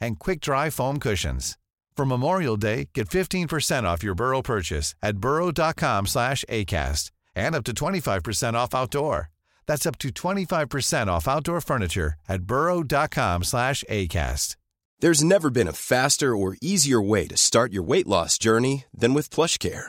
and quick-dry foam cushions. For Memorial Day, get 15% off your Burrow purchase at burrow.com slash ACAST and up to 25% off outdoor. That's up to 25% off outdoor furniture at burrow.com slash ACAST. There's never been a faster or easier way to start your weight loss journey than with PlushCare.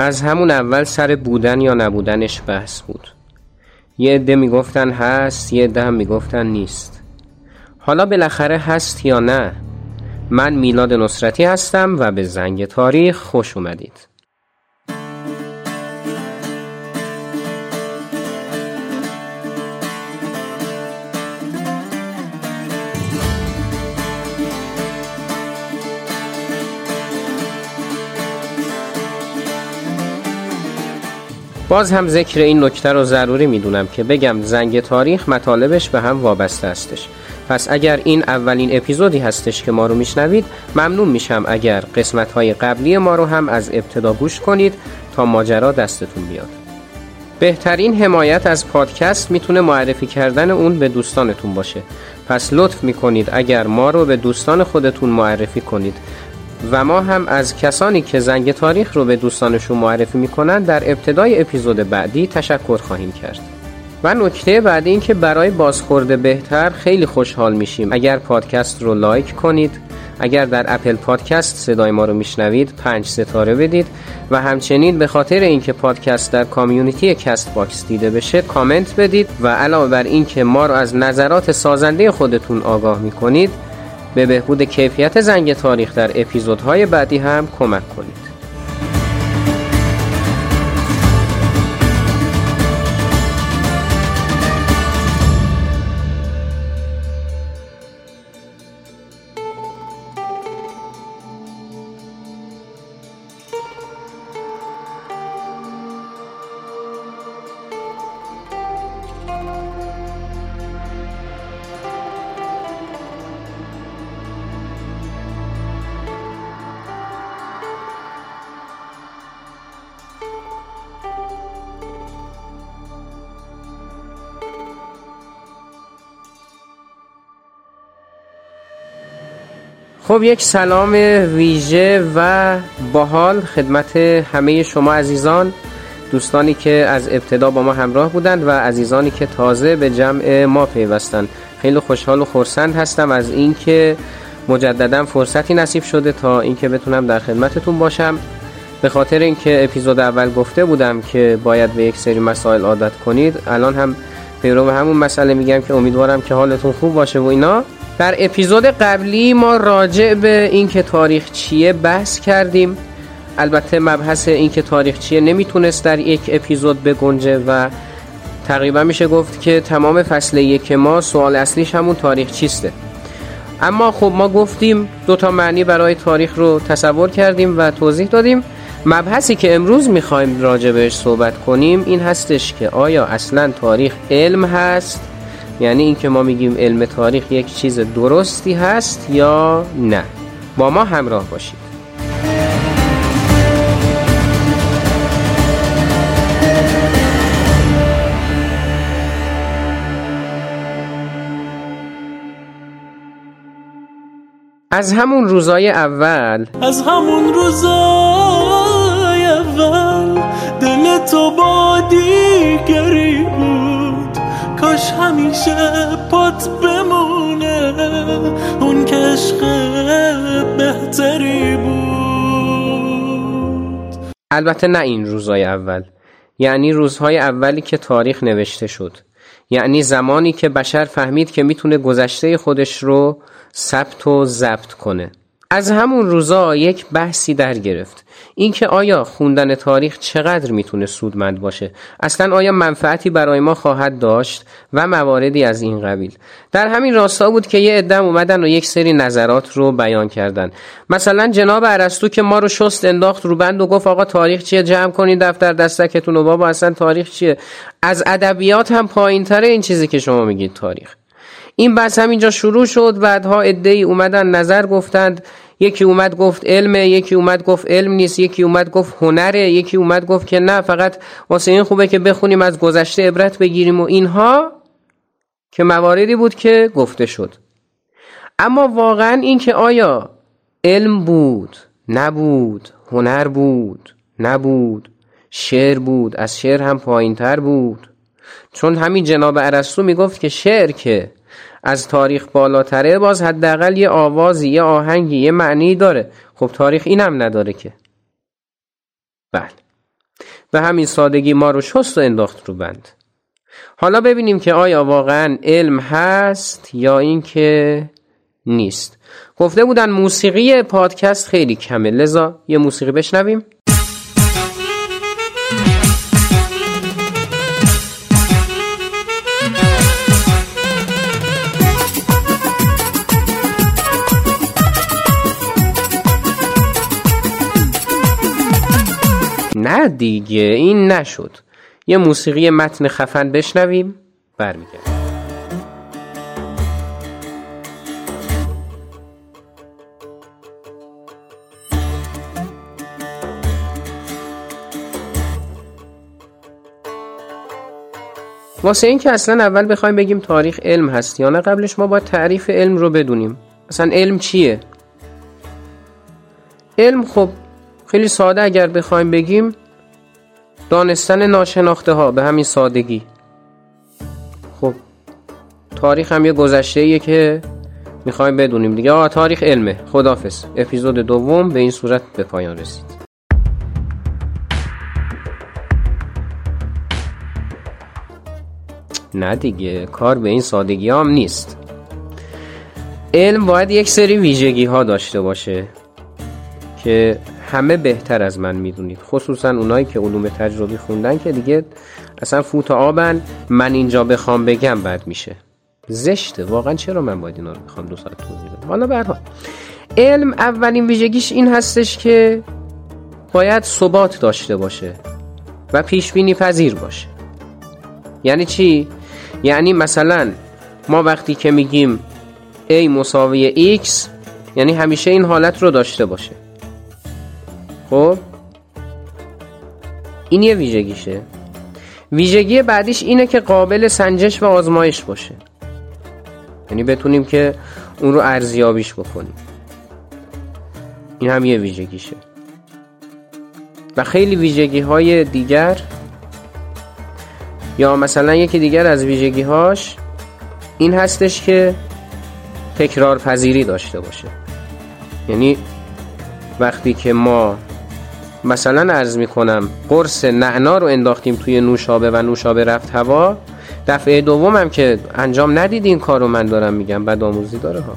از همون اول سر بودن یا نبودنش بحث بود. یه عده می‌گفتن هست یه عده هم می‌گفتن نیست. حالا بالاخره هست یا نه؟ من میلاد نصرتی هستم و به زنگ تاریخ خوش اومدید. باز هم ذکر این نکته رو ضروری می‌دونم که بگم زنگ تاریخ مطالبش به هم وابسته هستش پس اگر این اولین اپیزودی هستش که ما رو میشنوید ممنون میشم اگر قسمت های قبلی ما رو هم از ابتدا گوش کنید تا ماجرا دستتون بیاد. بهترین حمایت از پادکست می‌تونه معرفی کردن اون به دوستانتون باشه. پس لطف می‌کنید اگر ما رو به دوستان خودتون معرفی کنید. و ما هم از کسانی که زنگ تاریخ رو به دوستانشون معرفی می‌کنن در ابتدای اپیزود بعدی تشکر خواهیم کرد. و نکته بعدی این که برای بازخورده بهتر خیلی خوشحال میشیم. اگر پادکست رو لایک کنید اگر در اپل پادکست صدای ما رو میشنوید پنج ستاره بدید و همچنین به خاطر اینکه پادکست در community Castbox دیده بشه کامنت بدید و علاوه بر اینکه ما رو از نظرات سازنده خودتون آگاه می‌کنید به بهبود کیفیت زنگ تاریخ در اپیزودهای بعدی هم کمک کنید. خب یک سلام ویژه و باحال خدمت همه شما عزیزان دوستانی که از ابتدا با ما همراه بودند و عزیزانی که تازه به جمع ما پیوستند. خیلی خوشحال و خورسند هستم از اینکه مجددا فرصتی نصیب شده تا اینکه بتونم در خدمتتون باشم. به خاطر اینکه اپیزود اول گفته بودم که باید به یک سری مسائل عادت کنید الان هم پیرو همون مسئله میگم که امیدوارم که حالتون خوب باشه و اینا. در اپیزود قبلی ما راجع به اینکه تاریخ چیه بحث کردیم. البته مبحث اینکه تاریخ چیه نمی‌تونست در یک اپیزود بگنجه و تقریبا میشه گفت که تمام فصل یک ما سوال اصلیش همون تاریخ چیسته. اما خب ما گفتیم دو تا معنی برای تاریخ رو تصور کردیم و توضیح دادیم. مبحثی که امروز می‌خوایم راجع بهش صحبت کنیم این هستش که آیا اصلا تاریخ علم هست؟ یعنی اینکه ما میگیم علم تاریخ یک چیز درستی هست یا نه. با ما همراه باشید. از همون روزای اول از همون روزای اول دل تو با دیگری بود. کاش همیشه پات بمونه. اون که عشق بهتری بود. البته نه این روزای اول. یعنی روزهای اولی که تاریخ نوشته شد. یعنی زمانی که بشر فهمید که می‌تونه گذشته خودش رو ثبت و ضبط کنه. از همون روزا یک بحثی در گرفت. اینکه آیا خوندن تاریخ چقدر می‌تونه سودمند باشه؟ اصلا آیا منفعتی برای ما خواهد داشت؟ و مواردی از این قبیل. در همین راستا بود که یه عدم اومدن و یک سری نظرات رو بیان کردن. مثلا جناب ارسطو که ما رو شست انداخت رو بند و گفت آقا تاریخ چیه؟ جمع کنین دفتر دستکتون و بابا اصلا تاریخ چیه؟ از ادبیات هم پایینتره این چیزی که شما میگید تاریخ. این بحث همینجا شروع شد. بعدها ای اومدن نظر گفتند. یکی اومد گفت علمه یکی اومد گفت علم نیست یکی اومد گفت هنره یکی اومد گفت که نه فقط واسه این خوبه که بخونیم از گذشته عبرت بگیریم. و اینها که مواردی بود که گفته شد. اما واقعا این که آیا علم بود نبود هنر بود نبود شعر بود از شعر هم پایینتر بود. چون همین جناب ارسطو می‌گفت که شعر که از تاریخ بالاتره باز حداقل یه آوازی یه آهنگی یه معنی داره. خب تاریخ اینم نداره که. بله. به همین سادگی ما رو شست و انداخت رو بند. حالا ببینیم که آیا واقعا علم هست یا اینکه نیست. گفته بودن موسیقی پادکست خیلی کمه. لذا یه موسیقی بشنویم. نه دیگه این نشد. یه موسیقی متن خفن بشنویم برمیگردیم. واسه این که اصلا اول بخوایم بگیم تاریخ علم هست یا نه قبلش ما باید تعریف علم رو بدونیم. اصلا علم چیه؟ علم خب خیلی ساده اگر بخوایم بگیم دانستن ناشناخته ها به همین سادگی. خب تاریخ هم یه گذشته ایه که می‌خوایم بدونیم دیگه. آه تاریخ علمه. خدافز اپیزود دوم به این صورت به پایان رسید. نه دیگه کار به این سادگی هم نیست. علم باید یک سری ویژگی ها داشته باشه که همه بهتر از من می‌دونید. خصوصا اونایی که علوم تجربی خوندن که دیگه اصلا فوت آبن من اینجا بخوام بگم بد میشه. زشته. واقعا چرا من باید اینا رو بخوام دو ساعت توضیح بدم؟ حالا به علم اولین ویژگیش این هستش که باید ثبات داشته باشه و پیش بینی پذیر باشه. یعنی چی؟ یعنی مثلا ما وقتی که میگیم a مساوی x یعنی همیشه این حالت رو داشته باشه. خب؟ این یه ویژگیشه. ویژگی بعدیش اینه که قابل سنجش و آزمایش باشه. یعنی بتونیم که اون رو ارزیابیش بکنیم. این هم یه ویژگیشه. و خیلی ویژگی های دیگر یا مثلا یکی دیگر از ویژگی هاش این هستش که تکرار پذیری داشته باشه. یعنی وقتی که ما مثلا عرض می کنم قرص نعنا رو انداختیم توی نوشابه و نوشابه رفت هوا. دفعه دومم که انجام ندید این کار رو من دارم میگم بد آموزی داره ها.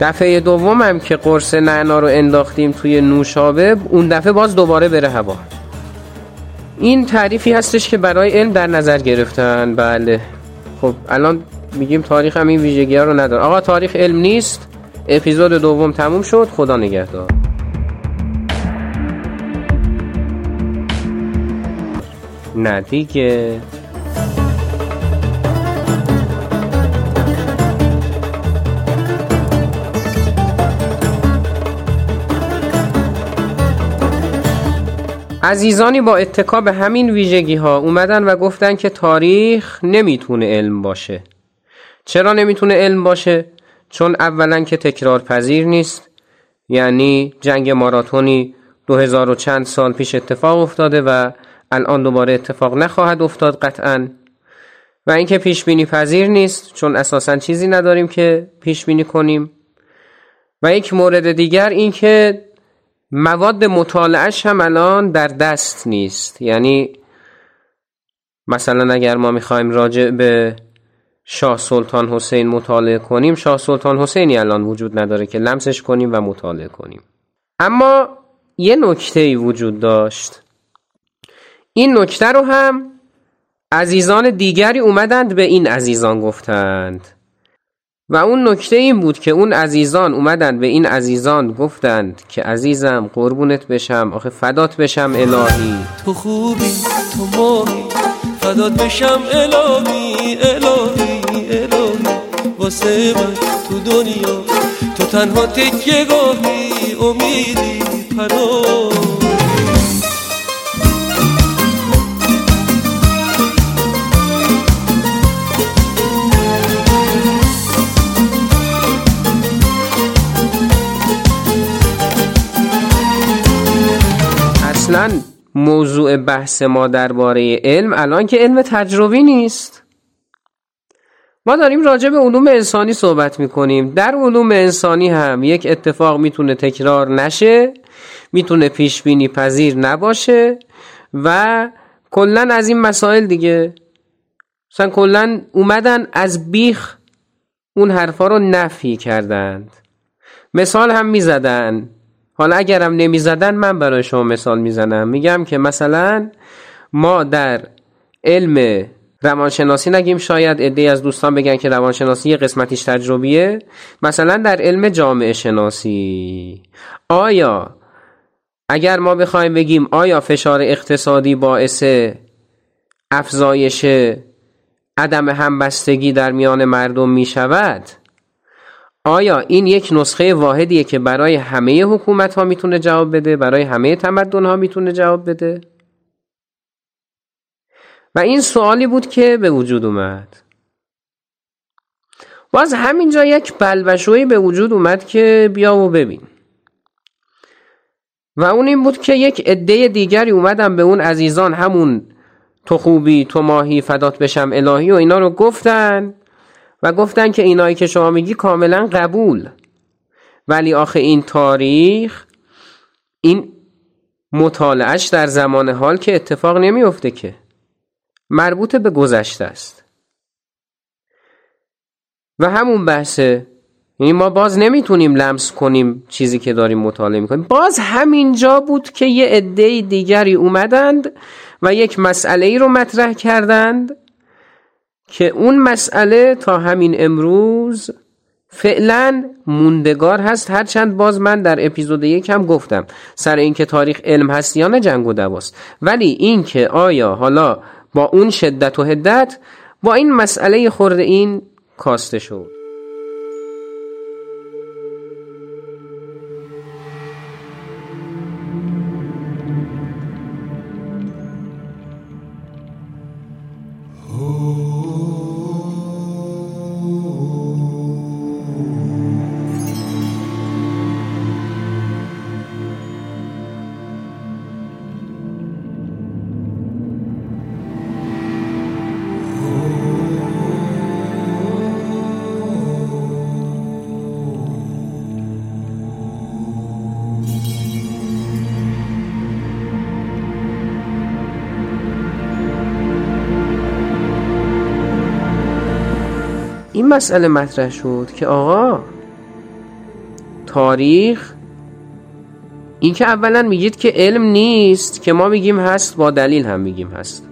دفعه دومم که قرص نعنا رو انداختیم توی نوشابه اون دفعه باز دوباره بره هوا. این تعریفی هستش که برای علم در نظر گرفتن. بله. خب الان میگیم تاریخ هم این ویژگی ها رو نداره. آقا تاریخ علم نیست. اپیزود دوم تموم شد. خدا نگهدار. نه دیگه. عزیزانی با اتکا به همین ویژگی ها اومدن و گفتن که تاریخ نمی‌تونه علم باشه. چرا نمی‌تونه علم باشه؟ چون اولا که تکرار پذیر نیست. یعنی جنگ ماراتونی دو هزار و چند سال پیش اتفاق افتاده و الان دوباره اتفاق نخواهد افتاد قطعا. و اینکه پیش بینی پذیر نیست چون اساسا چیزی نداریم که پیش بینی کنیم. و یک مورد دیگر اینکه مواد مطالعهش هم الان در دست نیست. یعنی مثلا اگر ما می‌خوایم راجع به شاه سلطان حسین مطالعه کنیم شاه سلطان حسینی الان وجود نداره که لمسش کنیم و مطالعه کنیم. اما یه نکته ای وجود داشت. این نکته رو هم عزیزان دیگری اومدند به این عزیزان گفتند. و اون نکته این بود که اون عزیزان اومدند به این عزیزان گفتند که عزیزم قربونت بشم آخه فدات بشم الهی. تو خوبی تو ماهی فدات بشم الهی الهی الهی. واسه من تو دنیا تو تنها تکیه گاهی امیدی پناهی. اصلا موضوع بحث ما درباره علم الان که علم تجربی نیست. ما داریم راجع به علوم انسانی صحبت می‌کنیم. در علوم انسانی هم یک اتفاق می‌تونه تکرار نشه می‌تونه پیش بینی پذیر نباشه و کلا از این مسائل دیگه. مثلا کلا اومدن از بیخ اون حرفا رو نفی کردند. مثال هم می‌زدن. حالا اگرم نمی‌زدن من برای شما مثال می‌زنم. میگم که مثلا ما در علم روانشناسی نگیم شاید عده از دوستان بگن که روانشناسی یه قسمتیش تجربیه. مثلا در علم جامعه شناسی. آیا اگر ما بخوایم بگیم آیا فشار اقتصادی باعث افزایش عدم همبستگی در میان مردم می شود آیا این یک نسخه واحدیه که برای همه حکومت ها می‌تونه جواب بده؟ برای همه تمدن ها می‌تونه جواب بده؟ و این سوالی بود که به وجود اومد. باز همینجا یک بلبشوی به وجود اومد که بیا و ببین. و اون این بود که یک عده دیگری اومدن به اون عزیزان همون تو خوبی تو ماهی فدات بشم الهی و اینا رو گفتن. و گفتن که اینایی که شما میگی کاملا قبول. ولی آخه این تاریخ این مطالعش در زمان حال که اتفاق نمیفته که. مربوط به گذشته است. و همون بحثه یعنی ما باز نمی‌تونیم لمس کنیم چیزی که داریم مطالعه می‌کنیم. باز همینجا بود که یه عده دیگری اومدند و یک مسئله ای رو مطرح کردند. که اون مسئله تا همین امروز فعلا موندگار هست. هرچند باز من در اپیزود یک هم گفتم سر اینکه تاریخ علم هست یا نه جنگ و دواست. ولی اینکه آیا حالا با اون شدت و هدت با این مسئله خورده این کاسته شد. این مسئله مطرح شد که آقا تاریخ این که اولا میگید که علم نیست که ما میگیم هست با دلیل هم میگیم هست.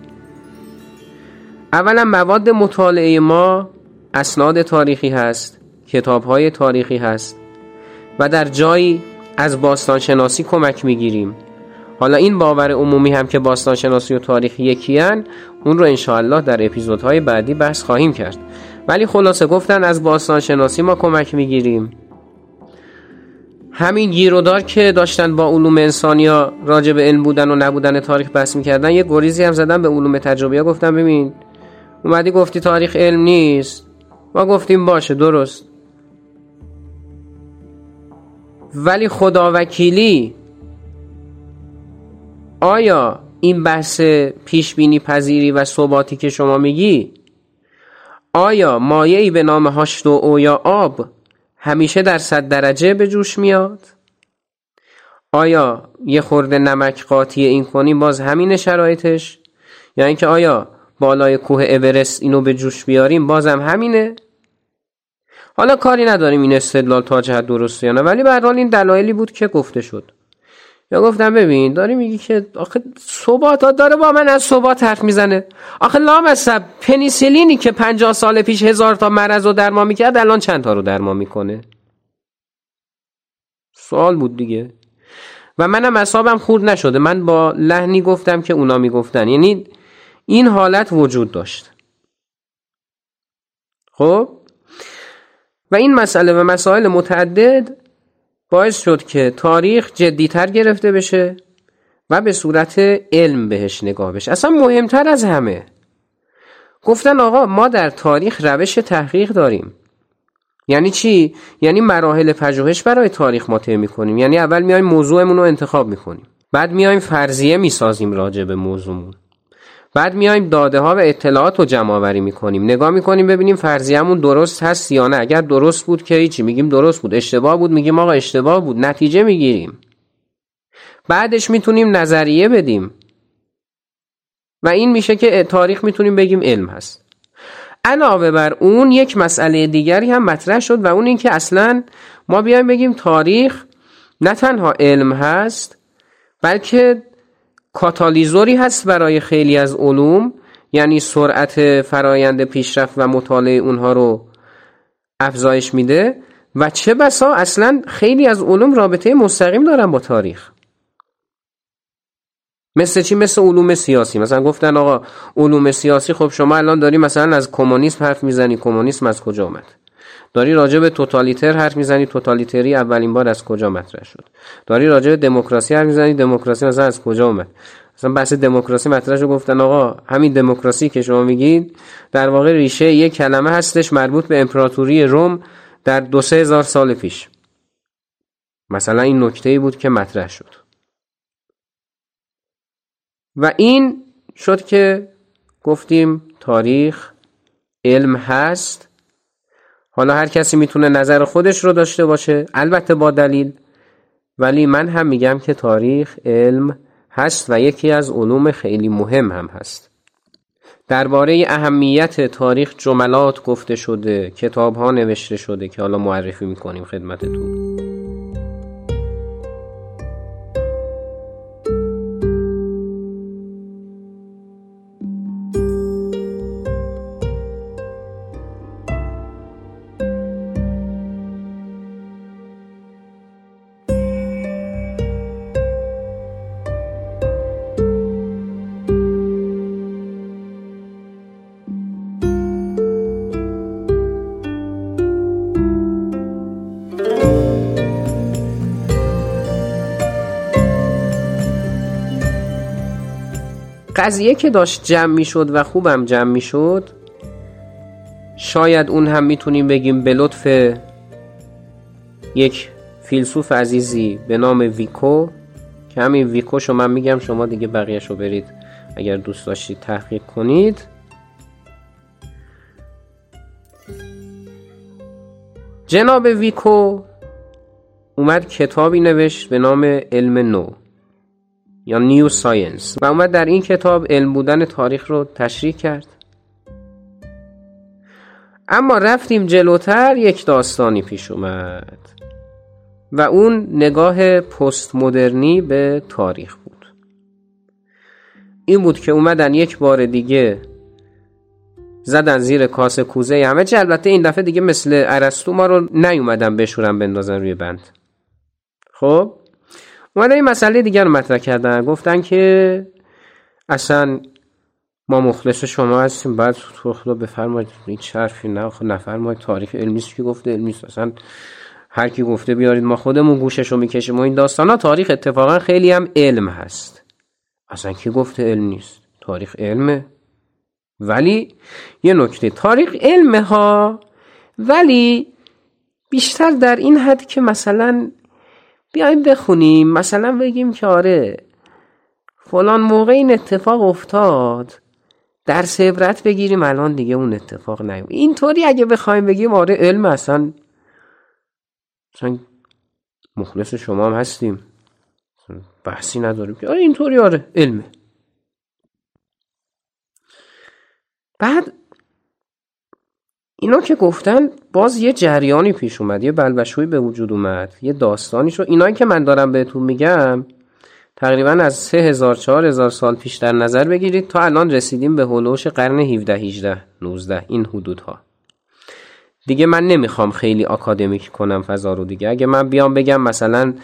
اولا مواد مطالعه ما اسناد تاریخی هست کتاب های تاریخی هست و در جایی از باستانشناسی کمک می‌گیریم. حالا این باور عمومی هم که باستانشناسی و تاریخ یکیان اون رو انشاءالله در اپیزودهای بعدی بحث خواهیم کرد. ولی خلاصه گفتن از باستانشناسی ما کمک می‌گیریم. همین گیرودار که داشتن با علوم انسانی ها راجع به علم بودن و نبودن تاریخ بحث می‌کردن یه گریزی هم زدن به علوم تجربی ها. گفتن ببین اومدی گفتی تاریخ علم نیست. ما گفتیم باشه درست. ولی خدا وکیلی آیا این بحث پیش بینی پذیری و ثباتی که شما میگی آیا مایعی به نام هاشت و او یا آب همیشه در صد درجه به جوش میاد؟ آیا یه خورده نمک قاطی این کنی باز همین شرایطش؟ یا اینکه آیا بالای کوه اورست اینو به جوش بیاریم بازم همینه؟ حالا کاری نداریم این استدلال تا جهت درسته یا نه ولی به این دلایلی بود که گفته شد یا گفتم ببین داری میگی که آخه ثبات داره با من از ثبات حرف می‌زنه. آخه لامصب پنیسیلینی که پنجاه سال پیش هزار تا مرض رو درمان می‌کرد الان چند تا رو درمان می‌کنه؟ سوال بود دیگه. و منم اصابم خورد نشده. من با لحنی گفتم که اونا می‌گفتن. یعنی این حالت وجود داشت. خب؟ و این مسئله و مسائل متعدد باعث شد که تاریخ جدیتر گرفته بشه و به صورت علم بهش نگاه بشه. اصلا مهمتر از همه. گفتن آقا ما در تاریخ روش تحقیق داریم. یعنی چی؟ یعنی مراحل پژوهش برای تاریخ ما طی می‌کنیم. یعنی اول میایم موضوعمون رو انتخاب می‌کنیم. بعد میایم فرضیه می‌سازیم راجع به موضوعمون. بعد میایم داده ها و اطلاعات رو جمع آوری می‌کنیم. نگاه می‌کنیم ببینیم فرضیه‌مون درست هست یا نه. اگر درست بود که هیچی. میگیم درست بود. اشتباه بود. میگیم آقا اشتباه بود. نتیجه می‌گیریم. بعدش می‌تونیم نظریه بدیم. و این میشه که تاریخ می‌تونیم بگیم علم هست. علاوه بر اون یک مسئله دیگری هم مطرح شد و اون اینکه اصلا ما بیایم بگیم تاریخ نه تنها علم هست بلکه کاتالیزوری هست برای خیلی از علوم یعنی سرعت فرایند پیشرفت و مطالعه اونها رو افزایش میده و چه بسا اصلا خیلی از علوم رابطه مستقیم دارن با تاریخ. مثل چی؟ مثل علوم سیاسی. مثلا گفتن آقا علوم سیاسی خب شما الان داری مثلا از کمونیسم حرف می‌زنی کمونیسم از کجا آمد داری راجع به توتالیتر حرف می‌زنی توتالیتری اولین بار از کجا مطرح شد؟ داری راجع به دموکراسی حرف می‌زنی دموکراسی مثلا از کجا اومد؟ مثلا بحث دموکراسی مطرح شد گفتن آقا همین دموکراسی که شما میگید در واقع ریشه یک کلمه هستش مربوط به امپراتوری روم در دو سه هزار سال پیش. مثلا این نکته ای بود که مطرح شد. و این شد که گفتیم تاریخ علم هست. حالا هر کسی می‌تونه نظر خودش رو داشته باشه. البته با دلیل. ولی من هم میگم که تاریخ علم هست و یکی از علوم خیلی مهم هم هست. درباره اهمیت تاریخ جملات گفته شده کتاب ها نوشته شده که حالا معرفی می‌کنیم خدمتتون. قضیه که داشت جمع می شد و خوبم جمع می شد شاید اون هم می‌تونیم بگیم به لطف یک فیلسوف عزیزی به نام ویکو که همین ویکو شما من میگم شما دیگه بقیهش رو برید اگر دوست داشتید تحقیق کنید. جناب ویکو اومد کتابی نوشت به نام علم نو. یا New Science و اومد در این کتاب علم بودن تاریخ رو تشریح کرد. اما رفتیم جلوتر یک داستانی پیش اومد. و اون نگاه پست مدرنی به تاریخ بود. این بود که اومدن یک بار دیگه زدن زیر کاسه کوزه همه چی البته این دفعه دیگه مثل ارسطو ما رو نیومدن بشورن بندازن روی بند. خب؟ اومدن این مسئله دیگر رو مطرح کردن. گفتن که اصلا ما مخلص شما هستیم بعد تو خدا بفرمایید این حرفی نه خب نفرمایید تاریخ علمی که گفته علمی اصلا هر کی گفته بیارید ما خودمون گوشش رو می‌کشیم. و این داستان ها تاریخ اتفاقا خیلی هم علم هست. اصلا کی گفته علم نیست؟ تاریخ علمه. ولی یه نکته تاریخ علمه ها ولی بیشتر در این حد که مثلا بیایم بخونیم مثلا بگیم که آره فلان موقع این اتفاق افتاد در عبرت بگیریم الان دیگه اون اتفاق نیوم اینطوری اگه بخوایم بگیم آره علم اصلا مثلا مخلص شما هم هستیم. بحثی نداریم که. آره اینطوری آره علمه. بعد اینا که گفتن باز یه جریانی پیش اومد یه بلبشوی به وجود اومد یه داستانی شو اینایی که من دارم بهتون میگم تقریبا از 3000 4000 سال پیش در نظر بگیرید تا الان رسیدیم به هولوش قرن 17 18 19 این حدودها. دیگه من نمی‌خوام خیلی آکادمیک کنم فضا رو دیگه. اگه من بیام بگم مثلا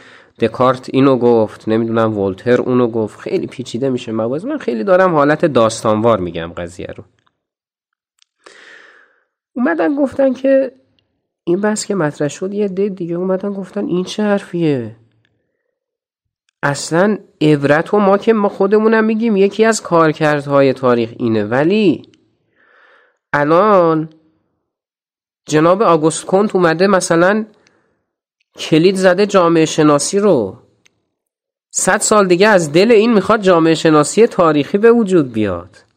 دکارت اینو گفت نمی‌دونم ولتر اونو گفت خیلی پیچیده میشه من خیلی دارم حالت داستانوار میگم قضیه رو. اومدن گفتن که این بحث که مطرح شد یه دید دیگه اومدن گفتن این چه حرفیه. اصلا عبرت و ما که ما خودمونم میگیم یکی از کارکردهای تاریخ اینه. ولی الان جناب آگوست کنت اومده مثلا کلید زده جامعه شناسی رو. صد سال دیگه از دل این می‌خواد جامعه شناسی تاریخی به وجود بیاد.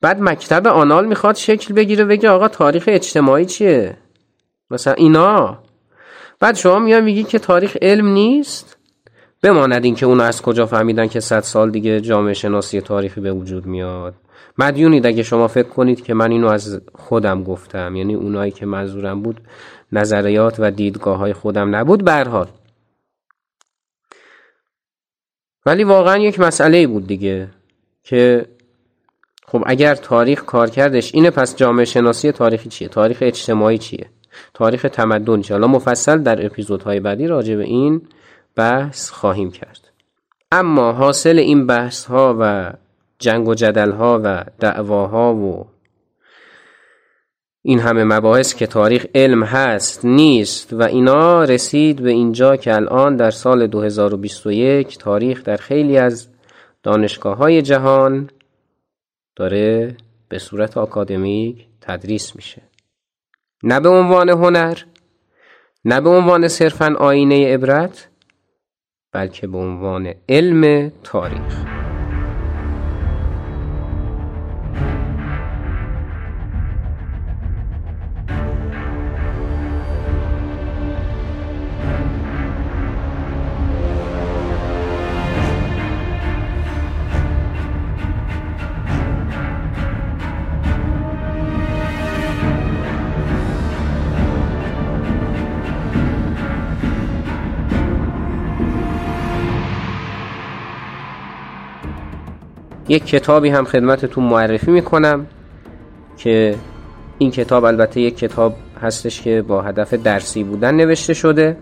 بعد مکتب آنال می‌خواد شکل بگیره بگه آقا تاریخ اجتماعی چیه؟ مثلا اینا. بعد شما میان میگی که تاریخ علم نیست. بماند این که اونو از کجا فهمیدن که صد سال دیگه جامعه شناسی تاریخی به وجود میاد. مدیونید اگه شما فکر کنید که من اینو از خودم گفتم. یعنی اونایی که منظورم بود نظریات و دیدگاه های خودم نبود برحال ولی واقعا یک مسئله بود دیگه که خب اگر تاریخ کار کردش اینه پس جامعه شناسی تاریخی چیه؟ تاریخ اجتماعی چیه؟ تاریخ تمدن چیه؟ حالا مفصل در اپیزودهای بعدی راجع به این بحث خواهیم کرد. اما حاصل این بحث ها و جنگ و جدل ها و دعواها و این همه مباحث که تاریخ علم هست نیست و اینا رسید به اینجا که الان در سال 2021 تاریخ در خیلی از دانشگاه های جهان داره به صورت آکادمیک تدریس میشه. نه به عنوان هنر نه به عنوان صرفا آینه عبرت بلکه به عنوان علم تاریخ. یک کتابی هم خدمتتون معرفی می‌کنم که این کتاب البته یک کتاب هستش که با هدف درسی بودن نوشته شده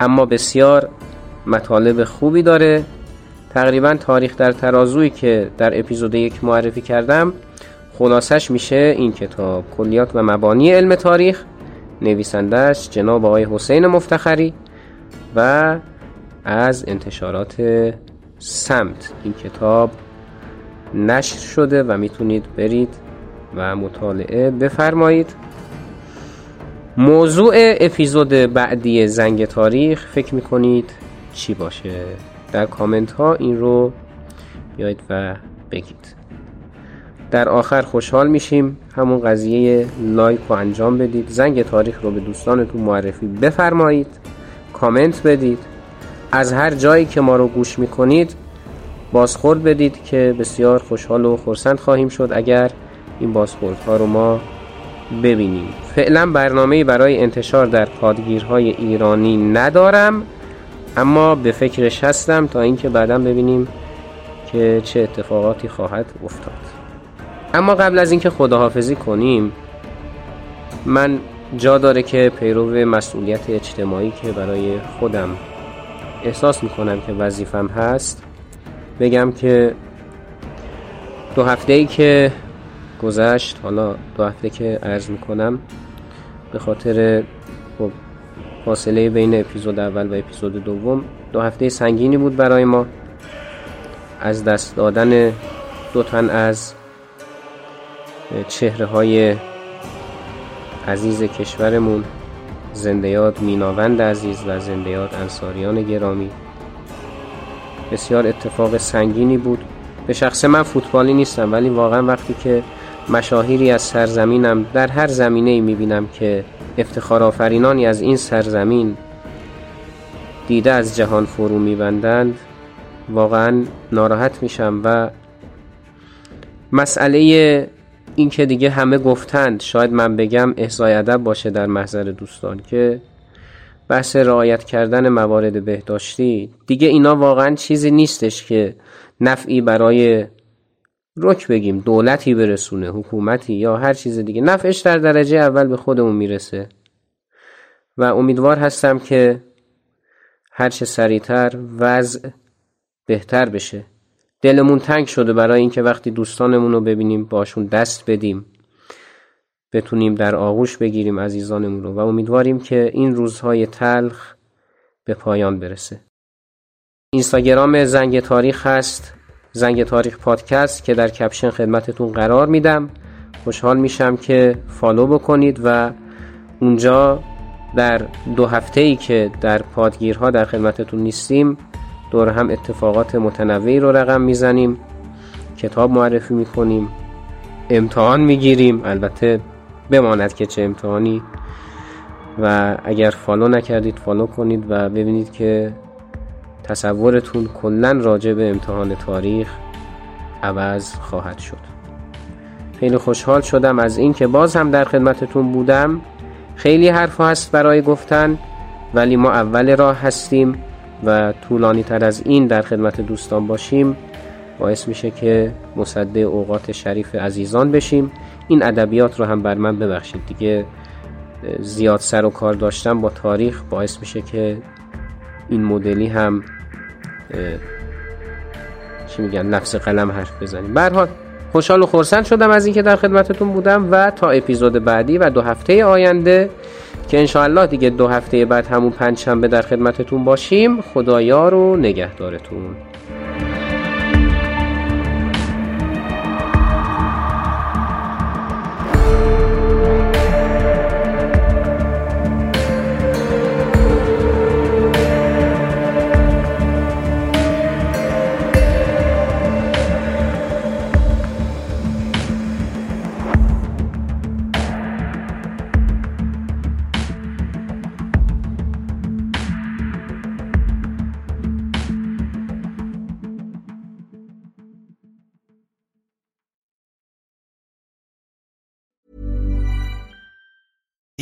اما بسیار مطالب خوبی داره. تقریبا تاریخ در ترازوی که در اپیزود یک معرفی کردم خلاصش میشه این کتاب. کلیات و مبانی علم تاریخ نویسندهش جناب آقای حسین مفتخری و از انتشارات سمت این کتاب نشر شده و می‌تونید برید و مطالعه بفرمایید. موضوع اپیزود بعدی زنگ تاریخ فکر می‌کنید چی باشه؟ در کامنت ها این رو بیاید و بگید. در آخر خوشحال میشیم. همون قضیه لایک رو انجام بدید. زنگ تاریخ رو به دوستانتون معرفی بفرمایید. کامنت بدید. از هر جایی که ما رو گوش می‌کنید بازخورد بدید که بسیار خوشحال و خورسند خواهیم شد اگر این بازخورد ها رو ما ببینیم. فعلا برنامه برای انتشار در پادگیرهای ایرانی ندارم اما به فکرش هستم تا اینکه بعدا ببینیم که چه اتفاقاتی خواهد افتاد. اما قبل از اینکه خداحافظی کنیم من جا داره که پیرو مسئولیت اجتماعی که برای خودم احساس می‌کنم که وظیفم هست بگم که دو هفته ای که گذشت حالا دو هفته که عرض می‌کنم به خاطر خب فاصله بین اپیزود اول و اپیزود دوم دو هفته سنگینی بود برای ما. از دست دادن دو تن از چهره های عزیز کشورمون زنده یاد میناوند عزیز و زنده یاد انصاریان گرامی. بسیار اتفاق سنگینی بود. به شخص من فوتبالی نیستم ولی واقعا وقتی که مشاهیری از سرزمینم در هر زمینه ای می‌بینم که افتخار آفرینانی از این سرزمین دیده از جهان فرو میبندند واقعا ناراحت میشم و مسئله این که دیگه همه گفتند شاید من بگم احضای ادب باشه در محضر دوستان که بحث رعایت کردن موارد بهداشتی دیگه اینا واقعا چیزی نیستش که نفعی برای رک بگیم دولتی برسونه حکومتی یا هر چیز دیگه. نفعش در درجه اول به خودمون می‌رسه. و امیدوار هستم که هرچه سریعتر وضع بهتر بشه. دلمون تنگ شده برای اینکه وقتی دوستانمون رو ببینیم باشون دست بدیم. بتونیم در آغوش بگیریم عزیزانمون رو و امیدواریم که این روزهای تلخ به پایان برسه. اینستاگرام زنگ تاریخ هست زنگ تاریخ پادکست که در کپشن خدمتتون قرار میدم. خوشحال میشم که فالو بکنید و اونجا در دو هفته ای که در پادگیرها در خدمتتون نیستیم دور هم اتفاقات متنوعی رو رقم می‌زنیم کتاب معرفی می‌کنیم امتحان می‌گیریم. البته بماند که چه امتحانی. و اگر follow نکردید follow کنید و ببینید که تصورتون کلا راجع به امتحان تاریخ عوض خواهد شد. خیلی خوشحال شدم از اینکه باز هم در خدمتتون بودم. خیلی حرف هست برای گفتن ولی ما اول راه هستیم و طولانی تر از این در خدمت دوستان باشیم. باعث میشه که مصده اوقات شریف عزیزان بشیم. این ادبیات رو هم بر من ببخشید دیگه زیاد سر و کار داشتم با تاریخ باعث میشه که این مدلی هم چی میگن نفس قلم حرف بزنیم. برحال خوشحال و خورسند شدم از اینکه در خدمتتون بودم و تا اپیزود بعدی و دو هفته آینده که انشاءالله دیگه دو هفته بعد همون پنج شنبه در خدمتتون باشیم خدایا رو نگهدارتون.